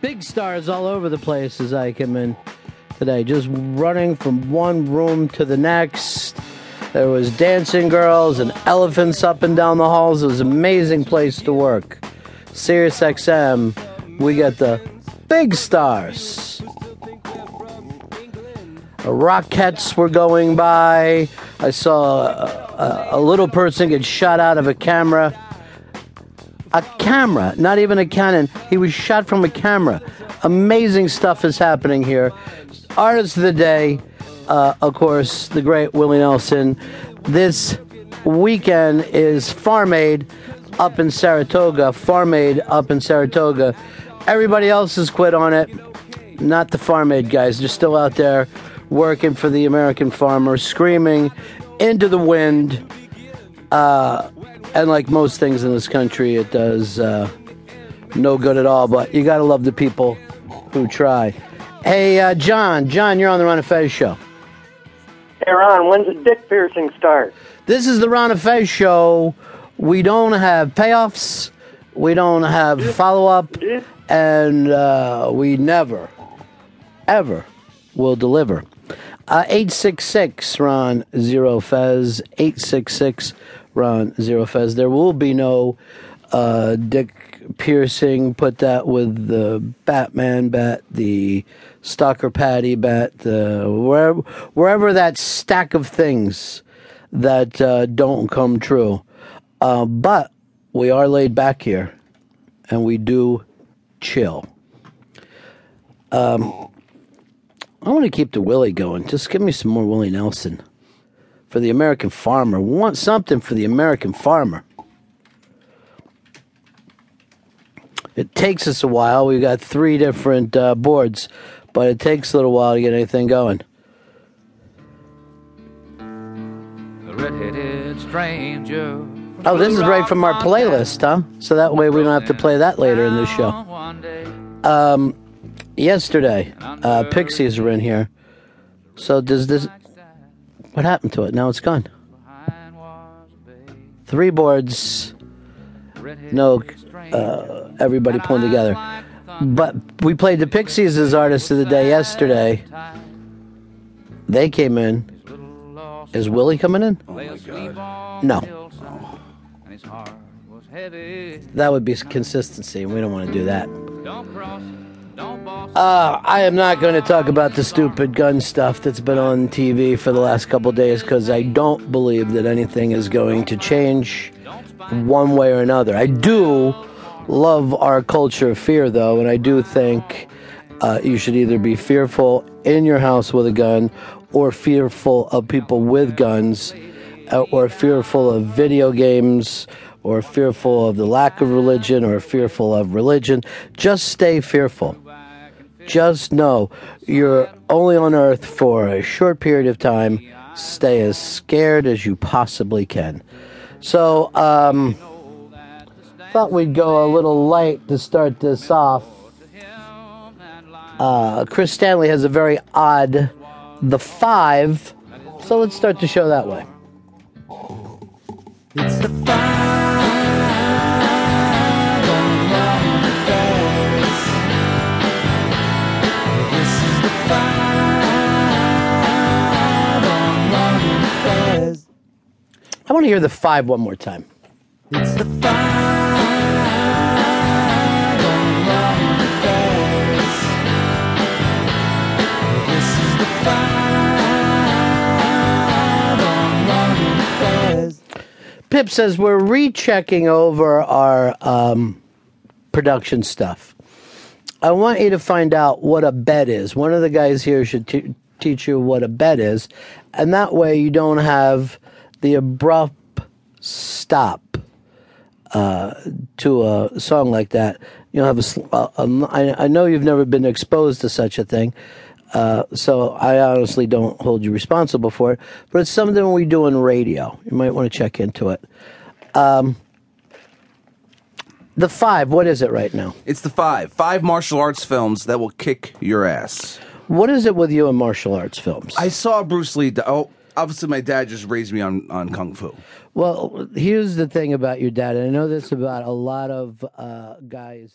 Big stars all over the place as I come in today, just running from one room to the next. There was dancing girls and elephants up and down the halls. It was an amazing place to work. Sirius XM, we got the big stars. Rockets were going by. I saw a, a, a little person get shot out of a camera. A camera, not even a cannon. He was shot from a camera. Amazing stuff is happening here. Artist of the day, uh, of course, the great Willie Nelson. This weekend is Farm Aid up in Saratoga. Farm Aid up in Saratoga. Everybody else has quit on it. Not the Farm Aid guys. They're still out there working for the American farmer, screaming into the wind. Uh, and like most things in this country, it does uh, no good at all. But you got to love the people who try. Hey, uh, John, John, you're on the Ron and Fez show. Hey, Ron, when's the dick piercing start? This is the Ron and Fez show. We don't have payoffs, we don't have follow up, and uh, we never, ever will deliver. Uh, 866 Ron Zero Fez. 866 Ron Zero Fez. There will be no uh, Dick piercing. Put that with the Batman bat, the Stalker Patty bat, the wherever, wherever that stack of things that uh, don't come true. Uh, but we are laid back here, and we do chill. Um, I want to keep the Willie going. Just give me some more Willie Nelson for the American farmer. We want something for the American farmer. It takes us a while. We've got three different uh, boards, but it takes a little while to get anything going. The red-headed stranger. Oh, this is right from our playlist, huh? So that way we don't have to play that later in the show. Um, yesterday, uh, Pixies were in here. So does this? What happened to it? Now it's gone. Three boards. No, uh, everybody pulling together. But we played the Pixies as artists of the day yesterday. They came in. Is Willie coming in? Oh my god. No. That would be consistency, and we don't want to do that. Uh, I am not going to talk about the stupid gun stuff that's been on TV for the last couple days because I don't believe that anything is going to change one way or another. I do love our culture of fear, though, and I do think uh, you should either be fearful in your house with a gun or fearful of people with guns uh, or fearful of video games or fearful of the lack of religion or fearful of religion. Just stay fearful. Just know you're only on earth for a short period of time. Stay as scared as you possibly can. So, um, thought we'd go a little light to start this off. Uh, Chris Stanley has a very odd The Five. So let's start the show that way. I want to hear the five one more time. It's the Pip says we're rechecking over our um, production stuff. I want you to find out what a bed is. One of the guys here should t- teach you what a bed is, and that way you don't have the abrupt stop uh, to a song like that. You know, have a. Uh, um, I, I know you've never been exposed to such a thing, uh, so I honestly don't hold you responsible for it. But it's something we do in radio. You might want to check into it. Um, the five. What is it right now? It's the five. Five martial arts films that will kick your ass. What is it with you and martial arts films? I saw Bruce Lee. Oh, obviously, my dad just raised me on, on kung fu. Well, here's the thing about your dad, and I know this about a lot of uh, guys